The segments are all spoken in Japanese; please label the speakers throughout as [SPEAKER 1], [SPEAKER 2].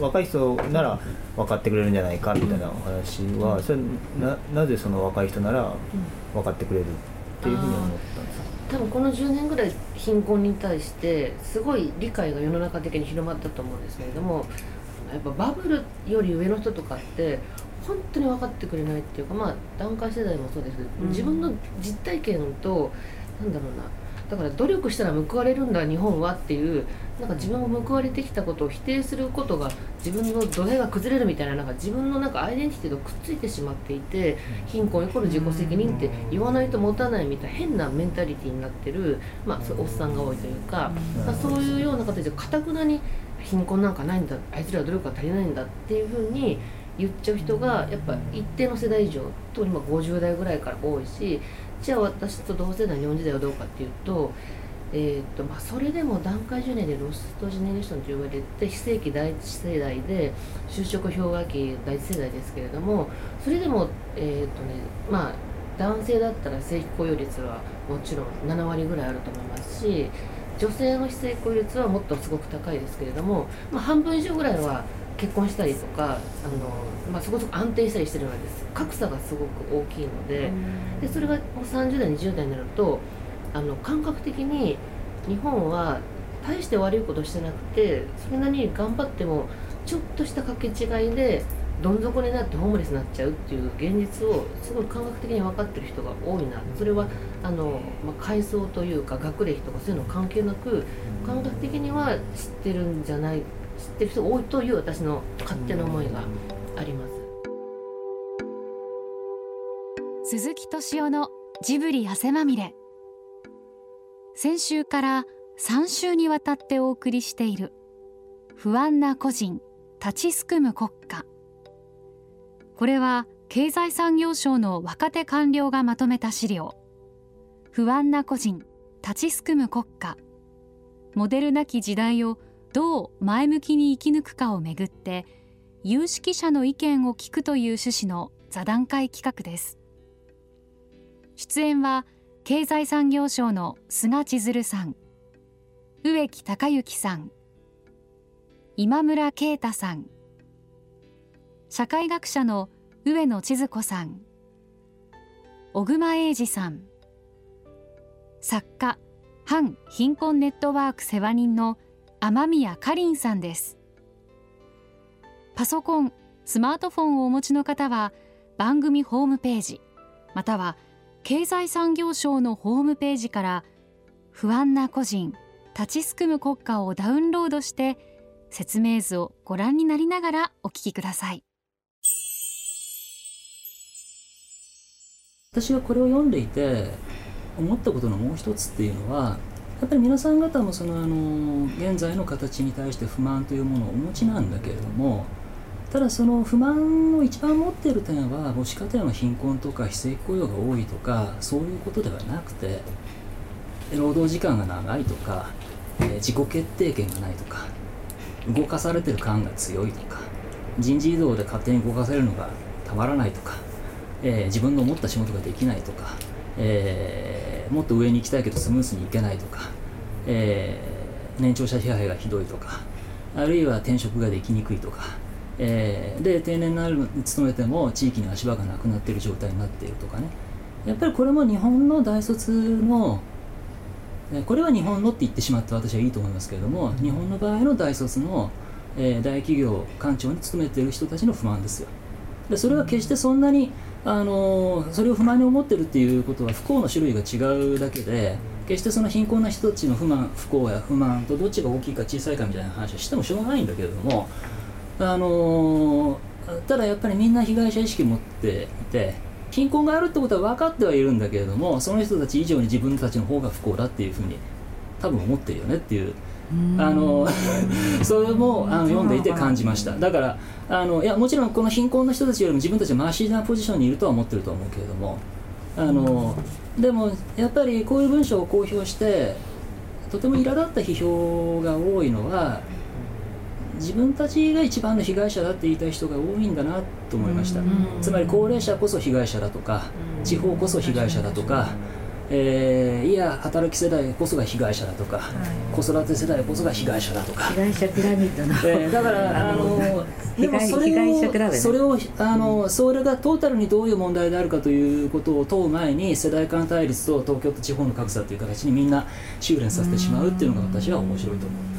[SPEAKER 1] 若い人なら分かってくれるんじゃないかみたいなお話は、それななぜその若い人なら分かってくれるっていうふうに思ったんですか？
[SPEAKER 2] 多分この10年ぐらい貧困に対してすごい理解が世の中的に広まったと思うんですけれどもやっぱバブルより上の人とかって本当に分かってくれないっていうかまあ団塊世代もそうですけど、
[SPEAKER 3] うん
[SPEAKER 2] 自分の実体験となんだろうなだから努力したら報われるんだ日本はっていうなんか自分も報われてきたことを否定することが自分の土台が崩れるみたいななんか自分のなんかアイデンティティとくっついてしまっていて貧困イコール自己責任って言わないと持たないみたいな変なメンタリティになってる、まあ、おっさんが多いというか、まあ、そういうような形でかたくなに貧困なんかないんだあいつらは努力が足りないんだっていうふうに言っちゃう人がやっぱ一定の世代以上特に今50代ぐらいから多いしじゃあ私と同世代の40代はどうかっていうと,、えーとまあ、それでも団塊ジュネでロストジェネレーションと呼ばれて非正規第一世代で就職氷河期第一世代ですけれどもそれでも、えーとねまあ、男性だったら正規雇用率はもちろん7割ぐらいあると思いますし女性の非正規雇用率はもっとすごく高いですけれども、まあ、半分以上ぐらいは結婚したりとかあの、まあ、そこそこ安定したりしてるのです。格差がすごく大きいのででそれがもう30代20代になるとあの感覚的に日本は大して悪いことしてなくてそれなりに頑張ってもちょっとした掛け違いでどん底になってホームレスになっちゃうっていう現実をすごい感覚的に分かってる人が多いな。それはあの、まあ、階層というか学歴とかそういうの関係なく感覚的には知ってるんじゃない知ってる人が多いという私の勝手な思いがあります。
[SPEAKER 4] 鈴木敏夫のジブリ汗まみれ。先週から3週にわたってお送りしている不安な個人立ちすくむ国家。これは経済産業省の若手官僚がまとめた資料。不安な個人立ちすくむ国家。モデルなき時代をどう前向きに生き抜くかをめぐって有識者の意見を聞くという趣旨の座談会企画です。出演は経済産業省の菅千鶴さん植木隆之さん今村啓太さん社会学者の上野千鶴子さん小熊英二さん作家反貧困ネットワーク世話人の雨宮かりんさんです。パソコンスマートフォンをお持ちの方は番組ホームページまたは経済産業省のホームページから不安な個人立ちすくむ国家をダウンロードして説明図をご覧になりながらお聞きください。
[SPEAKER 3] 私がこれを読んでいて思ったことのもう一つっていうのはやっぱり皆さん方もそのあの現在の形に対して不満というものをお持ちなんだけれどもただその不満の一番持っている点は母子家庭の貧困とか非正規雇用が多いとかそういうことではなくて労働時間が長いとか、えー自己決定権がないとか動かされてる感が強いとか人事異動で勝手に動かされるのがたまらないとか、えー自分の思った仕事ができないとか、えーもっと上に行きたいけどスムースに行けないとか、えー年長者支配がひどいとかあるいは転職ができにくいとか、えーで定年になるに勤めても地域に足場がなくなっている状態になっているとかね。やっぱりこれも日本の大卒のえーこれは日本のって言ってしまって私はいいと思いますけれども日本の場合の大卒の、えー大企業官庁に勤めている人たちの不満ですよ。でそれは決してそんなに、あのそれを不満に思ってるっていうことは不幸の種類が違うだけで決してその貧困な人たちの不満不幸や不満とどっちが大きいか小さいかみたいな話をしてもしょうがないんだけれども、あのただやっぱりみんな被害者意識持っていて貧困があるってことは分かってはいるんだけれどもその人たち以上に自分たちの方が不幸だっていうふうに多分思ってるよねっていうあの それもあの読んでいて感じました。だからあのいやもちろんこの貧困の人たちよりも自分たちはマシなポジションにいるとは思ってると思うけれどもあのでもやっぱりこういう文章を公表してとても苛立った批評が多いのは自分たちが一番の被害者だって言いたい人が多いんだなと思いました。つまり高齢者こそ被害者だとか地方こそ被害者だとか、えーいや働き世代こそが被害者だとか、子育て世代こそが被害者だとか。
[SPEAKER 2] 被害者ピラミッドの。
[SPEAKER 3] えーだから あのでもそれを
[SPEAKER 5] ね。
[SPEAKER 3] それをあのそれがトータルにどういう問題であるかということを問う前に世代間対立と東京と地方の格差という形にみんな修練させてしまうっていうのが私は面白いと思う。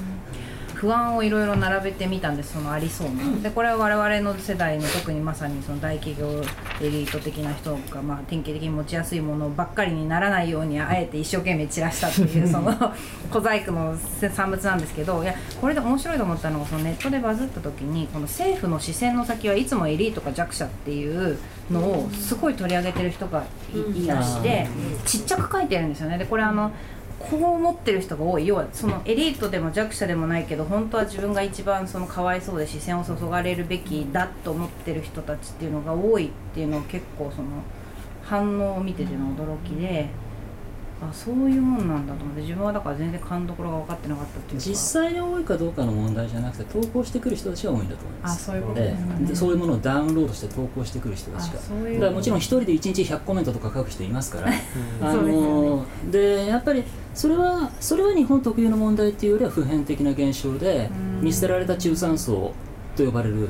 [SPEAKER 6] 不安をいろいろ並べてみたんですそのありそうな。でこれは我々の世代の特にまさにその大企業エリート的な人が、まあ、典型的に持ちやすいものばっかりにならないようにあえて一生懸命散らしたっていう その小細工の産物なんですけどいやこれで面白いと思ったのがそのネットでバズった時にこの政府の視線の先はいつもエリートか弱者っていうのをすごい取り上げてる人がいいらしてちっちゃく書いてるんですよね。でこれあのこう思ってる人が多い要はそのエリートでも弱者でもないけど本当は自分が一番そのかわいそうで視線を注がれるべきだと思ってる人たちっていうのが多いっていうのを結構その反応を見てての驚きで。あそういうもんなんだと思って自分はだから全然勘どころが分かってなかったっていうか。
[SPEAKER 3] 実際に多いかどうかの問題じゃなくて投稿してくる人たちが多いんだと思います。
[SPEAKER 6] あそういうこと
[SPEAKER 3] え
[SPEAKER 6] で
[SPEAKER 3] そういうものをダウンロードして投稿してくる人たちが。
[SPEAKER 6] あそういう
[SPEAKER 3] だからもちろん一人で1日100コメントとか書く人いますから。あ
[SPEAKER 6] そうで
[SPEAKER 3] でやっぱりそれはそれは日本特有の問題っていうよりは普遍的な現象で
[SPEAKER 6] うん。
[SPEAKER 3] 見捨てられた中産層と呼ばれる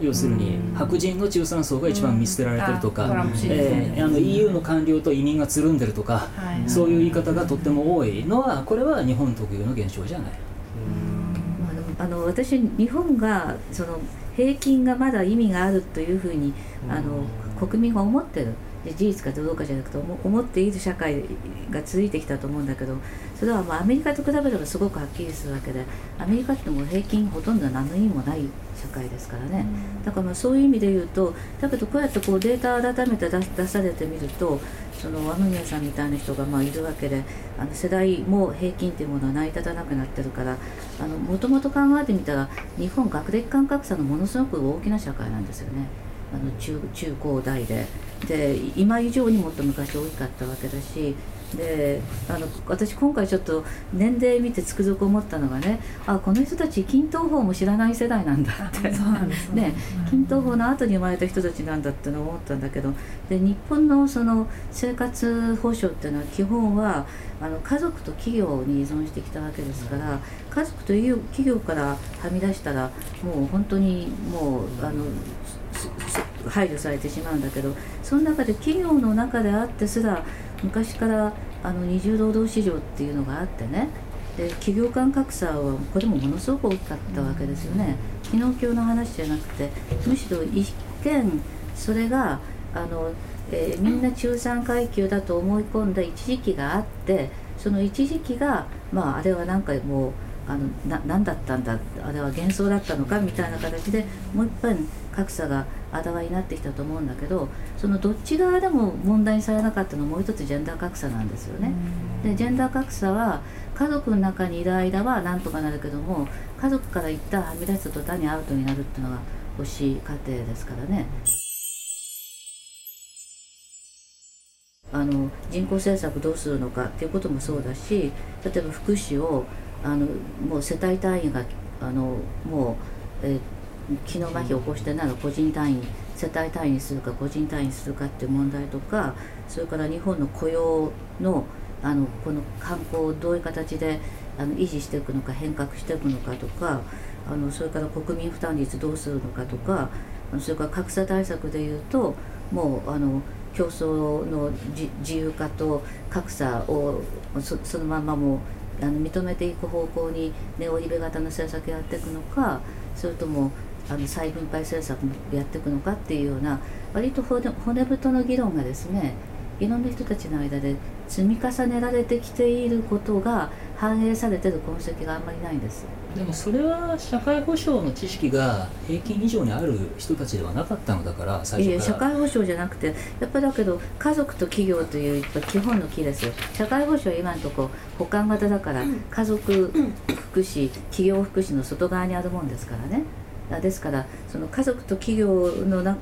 [SPEAKER 3] 要するに
[SPEAKER 6] うん。
[SPEAKER 3] 白人の中産層が一番見捨てられてるとか、えーあの EU の官僚と移民がつるんでるとか、そういう言い方がとっても多いのはこれは日本特有の現象じゃない。
[SPEAKER 5] あの私日本がその平均がまだ意味があるというふうにあの国民が思ってるで事実かどうかじゃなくて思思っている社会が続いてきたと思うんだけどそれはまあアメリカと比べればすごくはっきりするわけでアメリカってもう平均ほとんど何の意味もない社会ですからね。だからまあそういう意味で言うとだけどこうやってこうデータを改めて出出されてみるとその雨宮さんみたいな人がまあいるわけであの世代も平均というものは成り立たなくなってるからもともと考えてみたら日本学歴間格差のものすごく大きな社会なんですよねあの中中高大で。で今以上にもっと昔多かったわけだし。であの私今回ちょっと年齢見てつくづく思ったのがねあこの人たち均等法も知らない世代なんだって。ね。均等法の後に生まれた人たちなんだってのを思ったんだけど。で日本のその生活保障っていうのは基本はあの家族と企業に依存してきたわけですから家族という企業からはみ出したらもう本当にもうあの排除されてしまうんだけどその中で企業の中であってすら昔からあの二重労働市場っていうのがあってねで企業間格差はこれもものすごく大きかったわけですよね。昨日今日の話じゃなくてむしろ一見それがあの、えーみんな中産階級だと思い込んだ一時期があってその一時期がまああれはなんかもうあのな何だったんだあれは幻想だったのかみたいな形でもう一遍格差があらわになってきたと思うんだけどそのどっち側でも問題にされなかったのはもう一つジェンダー格差なんですよね。でジェンダー格差は家族の中にいる間はなんとかなるけども家族から一旦はみ出すと単にアウトになるっていうのが母子家庭ですからね。あの人口政策どうするのかっていうこともそうだし例えば福祉をあのもう世帯単位があのもう、えー機能麻痺を起こしてなら個人単位世帯単位にするか個人単位にするかっていう問題とかそれから日本の雇用のあのこの観光をどういう形であの維持していくのか変革していくのかとかあのそれから国民負担率どうするのかとかそれから格差対策でいうともうあの競争の自由化と格差をそそのままもうあの認めていく方向にネオリベ型の政策やっていくのかそれともあの再分配政策もやっていくのかっていうような割と骨骨太の議論がですねいろんな人たちの間で積み重ねられてきていることが反映されてる痕跡があんまりないんです。
[SPEAKER 3] でもそれは社会保障の知識が平均以上にある人たちではなかったのだから最初
[SPEAKER 5] いや社会保障じゃなくてやっぱだけど家族と企業というやっぱ基本の木ですよ。社会保障は今のところ補完型だから家族福祉企業福祉の外側にあるもんですからね。ですからその家族と企業のな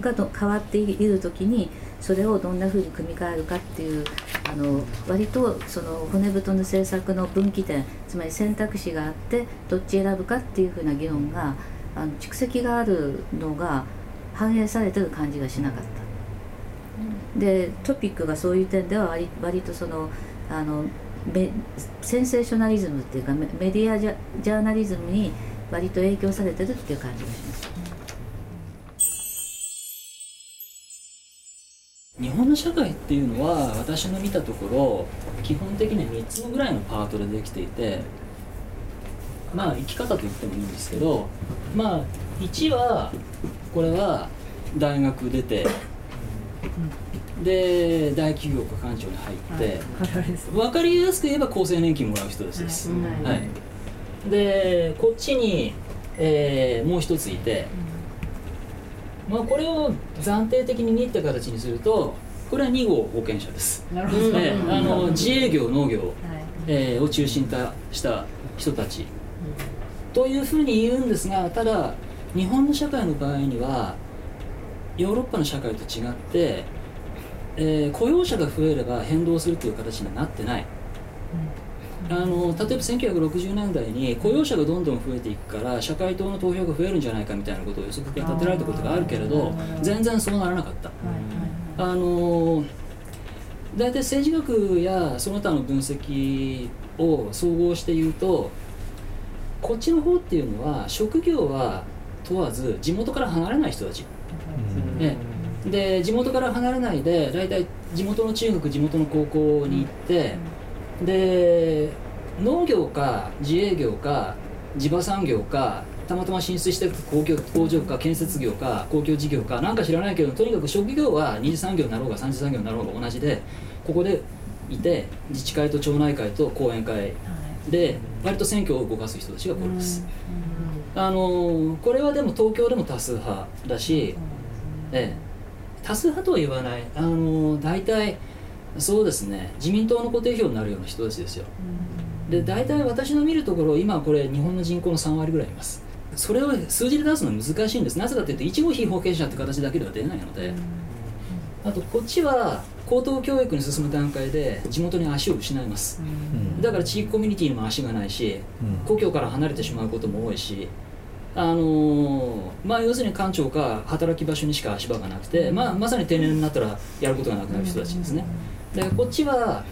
[SPEAKER 5] がと変わっている時にそれをどんなふうに組み替えるかっていうあの割とその骨太の政策の分岐点つまり選択肢があってどっち選ぶかっていうふうな議論があの蓄積があるのが反映されてる感じがしなかった。でトピックがそういう点では割割とそのあのメセンセーショナリズムっていうかメメディアジャジャーナリズムに割と影響されてるっていう感じがします。
[SPEAKER 3] 日本の社会っていうのは私の見たところ基本的には3つのぐらいのパートでできていてまあ生き方と言ってもいいんですけどまあ1はこれは大学出てで大企業か官庁に入って分かりやすく言えば厚生年金もらう人たちです、はい、でこっちに、えーもう一ついて、まあ、これを暫定的に2って形にするとこれは2号保険者です、
[SPEAKER 6] なるほど、
[SPEAKER 3] えーあの自営業農業、えーを中心とした人たち。というふうに言うんですがただ日本の社会の場合にはヨーロッパの社会と違って、えー雇用者が増えれば変動するという形にはなってない、あの例えば1960年代に雇用者がどんどん増えていくから社会党の投票が増えるんじゃないかみたいなことを予測が立てられたことがあるけれど全然そうならなかった。あの大体政治学やその他の分析を総合して言うとこっちの方っていうのは職業は問わず地元から離れない人たち、ね、で地元から離れないで大体地元の中学地元の高校に行ってで農業か自営業か地場産業かたまたま進出してる工業工場か建設業か公共事業かなんか知らないけどとにかく職業は二次産業になろうが三次産業になろうが同じでここでいて自治会と町内会と後援会で割と選挙を動かす人たちがこれです。あのこれはでも東京でも多数派だし、ええ、多数派とは言わない。あの大体そうですね。自民党の固定票になるような人たちですよ。で大体私の見るところ今これ日本の人口の3割ぐらいいます。それを数字で出すのは難しいんです。なぜかというと一号被保険者って形だけでは出ないので、あとこっちは高等教育に進む段階で地元に足を失います、だから地域コミュニティにも足がないし故郷から離れてしまうことも多いしあのーまあ要するに官庁か働き場所にしか足場がなくて、まあ、まさに定年になったらやることがなくなる人たちですねでこっちは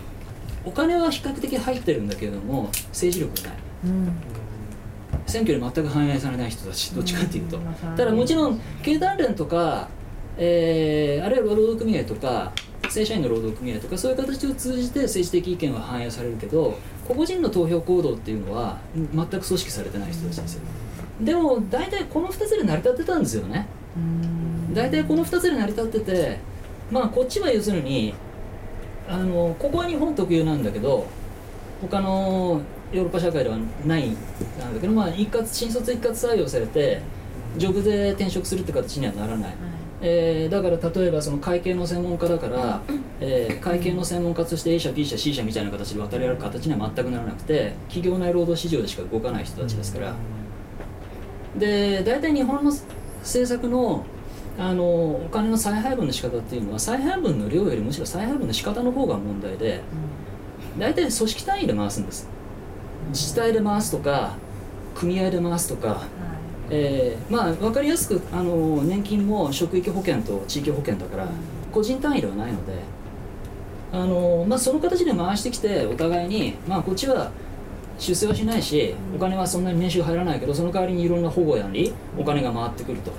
[SPEAKER 3] お金は比較的入ってるんだけれども政治力がない。選挙に全く反映されない人たちどっちかっていうと。ただもちろん経団連とか、えーあるいは労働組合とか正社員の労働組合とかそういう形を通じて政治的意見は反映されるけど個々人の投票行動っていうのはうん全く組織されてない人たちですよでも大体この2つで成り立ってたんですよね。大体この2つで成り立っててまあこっちは要するにあのここは日本特有なんだけど他のヨーロッパ社会ではないなんだけど、まあ、一括新卒一括採用されてジョブで転職するって形にはならない、えーだから例えばその会計の専門家だから、えー会計の専門家として A 社 B 社 C 社みたいな形で渡り歩く形には全くならなくて企業内労働市場でしか動かない人たちですから。で大体日本の政策のあのお金の再配分の仕方っていうのは再配分の量よりむしろ再配分の仕方の方が問題で大体組織単位で回すんです。自治体で回すとか組合で回すとか、えーまあ分かりやすくあの年金も職域保険と地域保険だから個人単位ではないのであの、まあ、その形で回してきてお互いに、まあ、こっちは出世はしないしお金はそんなに年収入らないけどその代わりにいろんな保護やりお金が回ってくると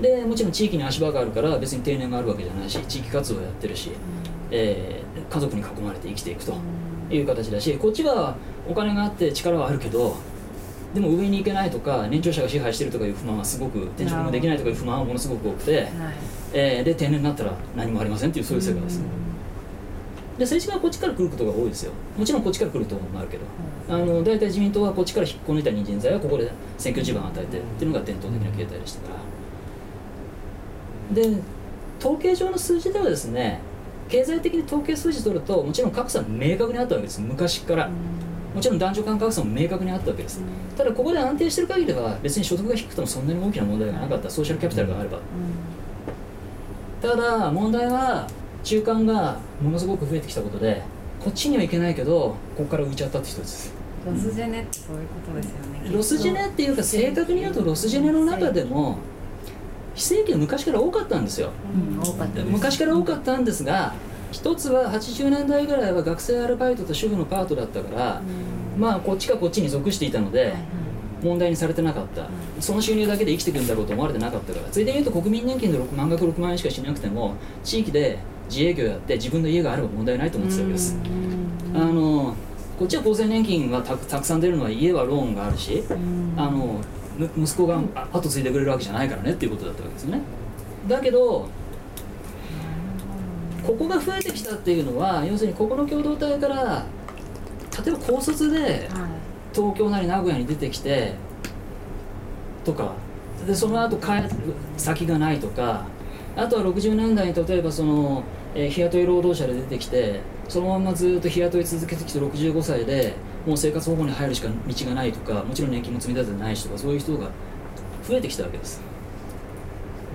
[SPEAKER 3] でもちろん地域に足場があるから別に定年があるわけじゃないし地域活動をやってるし、えー家族に囲まれて生きていくという形だしこっちはお金があって力はあるけどでも上に行けないとか年長者が支配してるとかいう不満はすごく転職もできないとかいう不満はものすごく多くて、えーで定年になったら何もありませんっていうそういう世界ですね。で政治家はこっちから来ることが多いですよ。もちろんこっちから来るところもあるけど。あの大体自民党はこっちから引っこ抜いた人材はここで選挙地盤を与えてっていうのが伝統的な形態でしたからで統計上の数字ではですね経済的に統計数字取るともちろん格差は明確にあったわけです。昔から。もちろん男女間格差も明確にあったわけです。ただここで安定してる限りは別に所得が低くてもそんなに大きな問題がなかった。ソーシャルキャピタルがあれば。ただ問題は中間がものすごく増えてきたことでこっちには行けないけどここから浮いちゃったって人です。
[SPEAKER 6] ロスジェネってそういうことですよね。
[SPEAKER 3] ロスジェネっていうか正確に言うとロスジェネの中でも非正規は昔から多かったんですよ。
[SPEAKER 5] うん多か
[SPEAKER 3] 昔から多かったんですが一つは80年代ぐらいは学生アルバイトと主婦のパートだったから、まあこっちかこっちに属していたので、問題にされてなかった、その収入だけで生きていくんだろうと思われてなかったからついでに言うと国民年金で6満額6万円しかしなくても地域で自営業やって自分の家があれば問題ないと思ってたわけです、あのこっちは厚生年金はたたくさん出るのは家はローンがあるし、あのむ息子があ後継いでくれるわけじゃないからねっていうことだったわけですよね。だけどここが増えてきたっていうのは要するにここの共同体から例えば高卒で東京なり名古屋に出てきてとかでその後帰る先がないとかあとは60年代に例えばその、えー日雇い労働者で出てきてそのままずっと日雇い続けてきて65歳でもう生活保護に入るしか道がないとかもちろん年金も積み立ててないしとかそういう人が増えてきたわけです。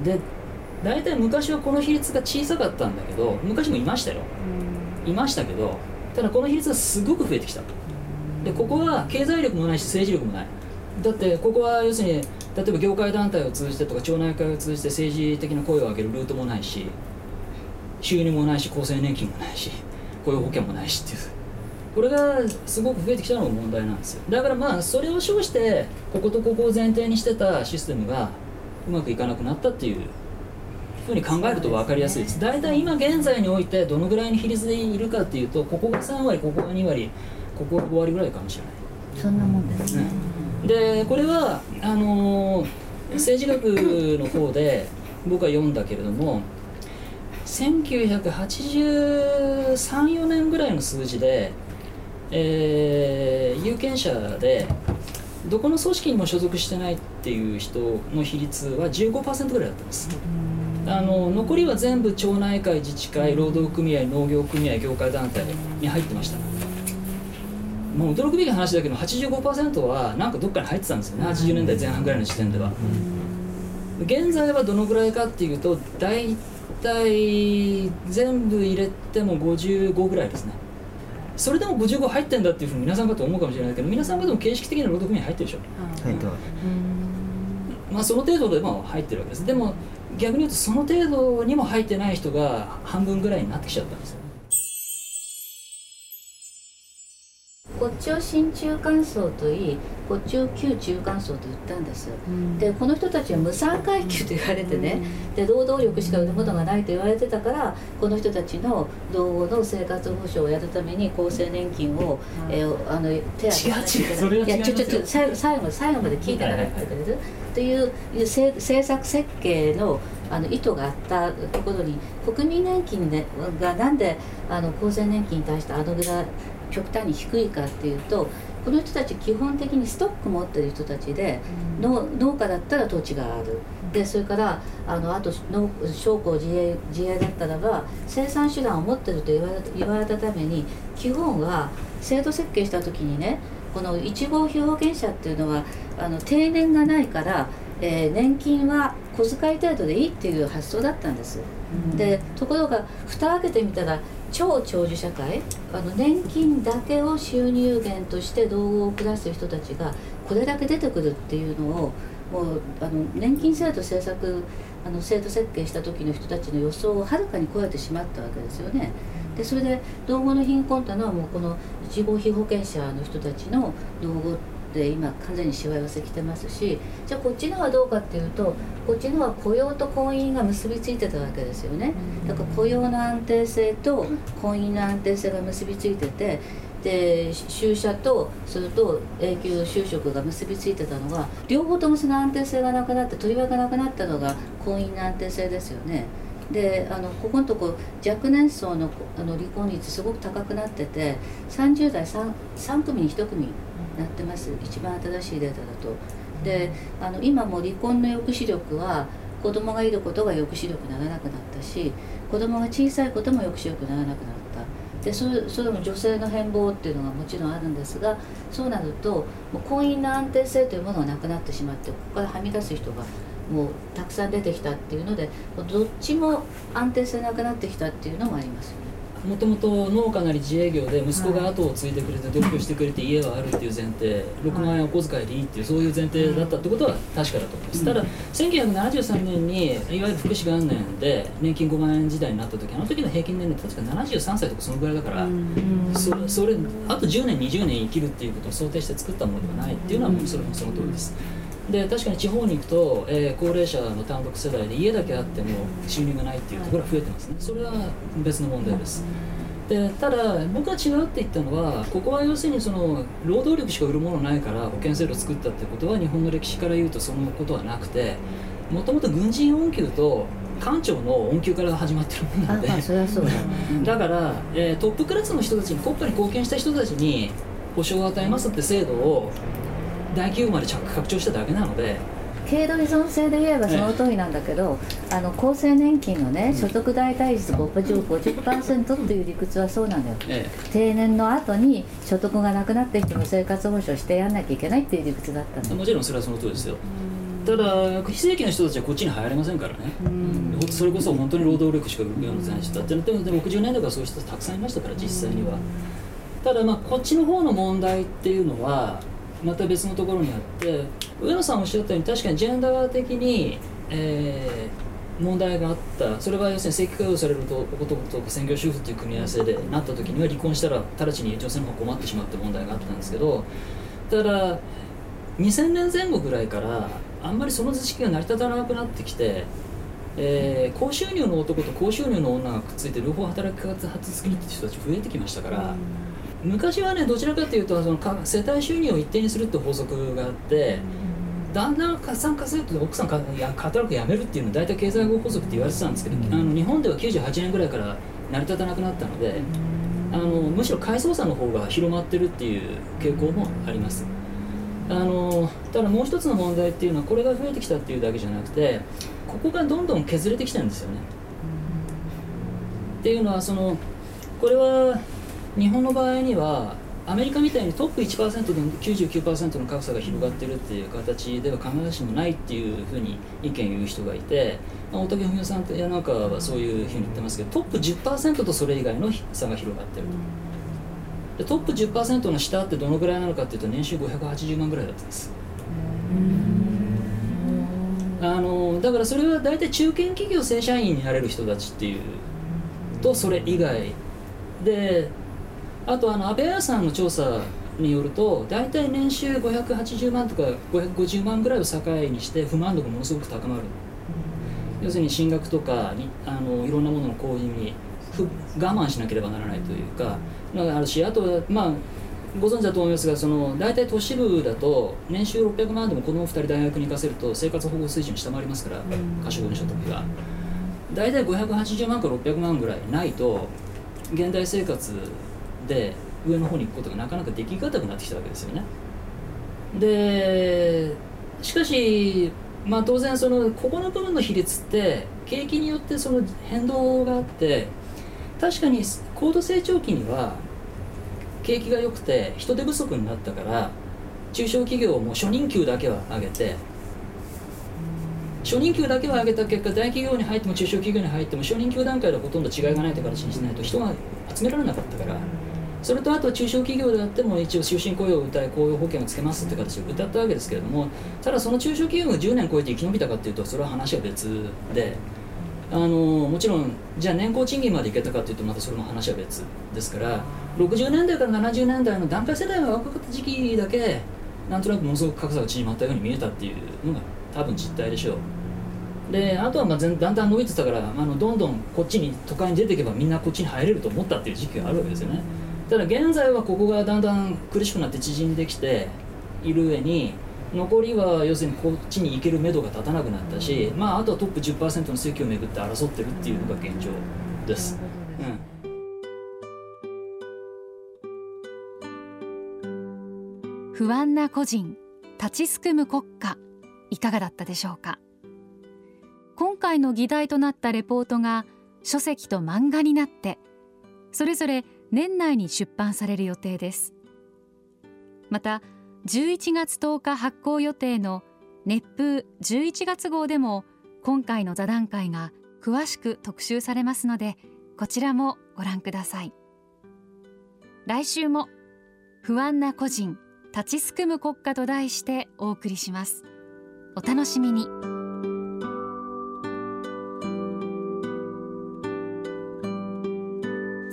[SPEAKER 3] で大体昔はこの比率が小さかったんだけど昔もいましたよ。いましたけどただこの比率がすごく増えてきた。でここは経済力もないし政治力もない。だってここは要するに例えば業界団体を通じてとか町内会を通じて政治的な声を上げるルートもないし収入もないし厚生年金もないし雇用保険もないしっていうこれがすごく増えてきたのが問題なんですよ。だからまあそれを称してこことここを前提にしてたシステムがうまくいかなくなったっていうふうに考えると分かりやすいです。大体今現在においてどのぐらいの比率でいるかっていうとここが3割ここが2割ここが5割ぐらいかもしれない。
[SPEAKER 5] そんなもんですね。
[SPEAKER 3] でこれはあのー政治学の方で僕は読んだけれども1983-4年ぐらいの数字で、えー有権者でどこの組織にも所属してないっていう人の比率は15%ぐらいだったんです。あの残りは全部町内会自治会労働組合農業組合業界団体に入ってました。もう驚くべき話だけど85%はなんかどっかに入ってたんですよね。80年代前半ぐらいの時点では。現在はどのぐらいかっていうと大体全部入れても55ぐらいですねそれでも55入ってんだっていうふうに皆さん方思うかもしれないけど皆さん方も形式的な労働組合入ってるでしょ。
[SPEAKER 1] 入ってます
[SPEAKER 3] まあその程度でも入ってるわけです。でも逆に言うとその程度にも入ってない人が半分ぐらいになってきちゃったんですよ
[SPEAKER 5] こっちを新中間層といいこっちを旧中間層と言ったんです、でこの人たちは無産階級と言われてね、で労働力しか売るものがないと言われてたからこの人たちの老後の生活保障をやるために厚生年金を、えーあの手当て
[SPEAKER 3] 違うい
[SPEAKER 5] やちょちょちょ最後最後最後まで聞いてなかったけれど、という政政策設計のあの意図があったところに国民年金、ね、がなんであの厚生年金に対してあのぐらい極端に低いかっていうとこの人たち基本的にストック持ってる人たちで、農農家だったら土地がある。でそれからあのあと農商工自営自営だったらば生産手段を持ってると言われ言われたために基本は制度設計した時にねこの1号被保険者っていうのはあの定年がないから、えー年金は小遣い程度でいいっていう発想だったんです。でところが蓋開けてみたら超長寿社会あの年金だけを収入源として老後を暮らす人たちがこれだけ出てくるっていうのをもうあの年金制度政策あの制度設計した時の人たちの予想をはるかに超えてしまったわけですよね。でそれで老後の貧困というのはもうこの1号被保険者の人たちの老後って今完全にしわ寄せきてますしじゃあこっちのはどうかっていうとこっちのは雇用と婚姻が結びついてたわけですよねだから雇用の安定性と婚姻の安定性が結びついててで就社とそれと永久就職が結びついてたのが両方ともその安定性がなくなって取り分がなくなったのが婚姻の安定性ですよね。であのここのとこ若年層のあの離婚率すごく高くなってて30代 3, 3組に1組になってます一番新しいデータだと。であの今も離婚の抑止力は子供がいることが抑止力にならなくなったし子供が小さいことも抑止力にならなくなったでそれそれも女性の変貌っていうのがもちろんあるんですがそうなるともう婚姻の安定性というものがなくなってしまってここからはみ出す人がもうたくさん出てきたっていうのでどっちも安定性なくなってきたっていうのもありますよね。
[SPEAKER 3] もともと農家なり自営業で息子が後を継いでくれて独居してくれて家はあるっていう前提6万円お小遣いでいいっていうそういう前提だったってことは確かだと思います、ただ1973年にいわゆる福祉元年で年金5万円時代になった時あの時の平均年齢確か73歳とかそのぐらいだから、そそれあと10年20年生きるっていうことを想定して作ったものではないっていうのはもうそれもその通りですで確かに地方に行くと、えー高齢者の単独世代で家だけあっても収入がないっていうところが増えてますね。それは別の問題です。でただ僕が違うって言ったのはここは要するにその労働力しか売るものないから保険制度を作ったってことは日本の歴史から言うとそのことはなくてもともと軍人恩給と官庁の恩給から始まってるものなので。
[SPEAKER 5] だ。
[SPEAKER 3] から、えートップクラスの人たちに国家に貢献した人たちに保障を与えますって制度を大企業まで着拡張しただけなので
[SPEAKER 5] 軽度依存性で言えばその通りなんだけど、あの厚生年金のね所得代替率 50%, 50%っていう理屈はそうなんだよ。
[SPEAKER 3] え
[SPEAKER 5] 定年の後に所得がなくなってきても生活保障してやんなきゃいけないっていう理屈だったんだよ
[SPEAKER 3] えもちろんそれはその通りですよ。ただ非正規の人たちはこっちに入れませんからね。それこそ本当に労働力しか売るような人だってでもでも60年代からそういう人たくさんいましたから実際には。ただまあこっちの方の問題っていうのはまた別のところにあって上野さんおっしゃったように確かにジェンダー的に、えー問題があった。それは要するに正規雇用されると男とか専業主婦という組み合わせでなった時には離婚したら直ちに女性の方が困ってしまうって問題があったんですけどただ2000年前後ぐらいからあんまりその図式が成り立たなくなってきて、えー高収入の男と高収入の女がくっついて両方働き方発するって人たち増えてきましたから、昔はねどちらかというとそのか世帯収入を一定にするって法則があって、だんだん加算稼ぐと奥さんかいや働くやめるっていうのは大体経済合法則って言われてたんですけど、あの日本では98年ぐらいから成り立たなくなったので、あのむしろ階層差の方が広まってるっていう傾向もあります。あのただもう一つの問題っていうのはこれが増えてきたっていうだけじゃなくてここがどんどん削れてきてるんですよね。っていうのはそのこれは日本の場合にはアメリカみたいにトップ1%で99%の格差が広がってるっていう形では必ずしもないっていうふうに意見を言う人がいて、まあ、大竹文雄さんやなんかはそういうふうに言ってますけどトップ10%とそれ以外の差が広がってると。でトップ10%の下ってどのぐらいなのかっていうと年収580万ぐらいだったんですあのだからそれは大体中堅企業正社員になれる人たちっていうとそれ以外であとあの安倍彩さんの調査によると大体年収580万とか550万ぐらいを境にして不満度がものすごく高まる。要するに進学とかにあのいろんなものの購入に不我慢しなければならないというかあるしあとはまあご存知だと思いますがその大体都市部だと年収600万でも子供2人大学に行かせると生活保護水準下回りますから可処分所得が。大体580万から600万ぐらいないと現代生活で上の方に行くことがなかなかできがたくなってきたわけですよね。でしかしまあ当然そのここの部分の比率って景気によってその変動があって確かに高度成長期には景気が良くて人手不足になったから中小企業も初任給だけは上げて初任給だけは上げた結果大企業に入っても中小企業に入っても初任給段階ではほとんど違いがないという形にしないと人が集められなかったからそれとあと中小企業であっても一応終身雇用を謳い雇用保険をつけますって形で歌ったわけですけれどもただその中小企業が10年超えて生き延びたかっていうとそれは話は別であのもちろんじゃあ年功賃金までいけたかっていうとまたそれも話は別ですから60年代から70年代の団塊世代が若かった時期だけなんとなくものすごく格差が縮まったように見えたっていうのが多分実態でしょう。であとはまあ全だんだん伸びてたからあのどんどんこっちに都会に出ていけばみんなこっちに入れると思ったっていう時期があるわけですよね。ただ現在はここがだんだん苦しくなって縮んできている上に残りは要するにこっちに行ける目処が立たなくなったし、まあ、あとはトップ10%の席をめぐって争ってるっていうのが現状です。うん。
[SPEAKER 4] 不安な個人立ちすくむ国家いかがだったでしょうか。今回の議題となったレポートが書籍と漫画になってそれぞれ年内に出版される予定です。また11月10日発行予定の熱風11月号でも今回の座談会が詳しく特集されますのでこちらもご覧ください。来週も不安な個人立ちすくむ国家と題してお送りします。お楽しみに。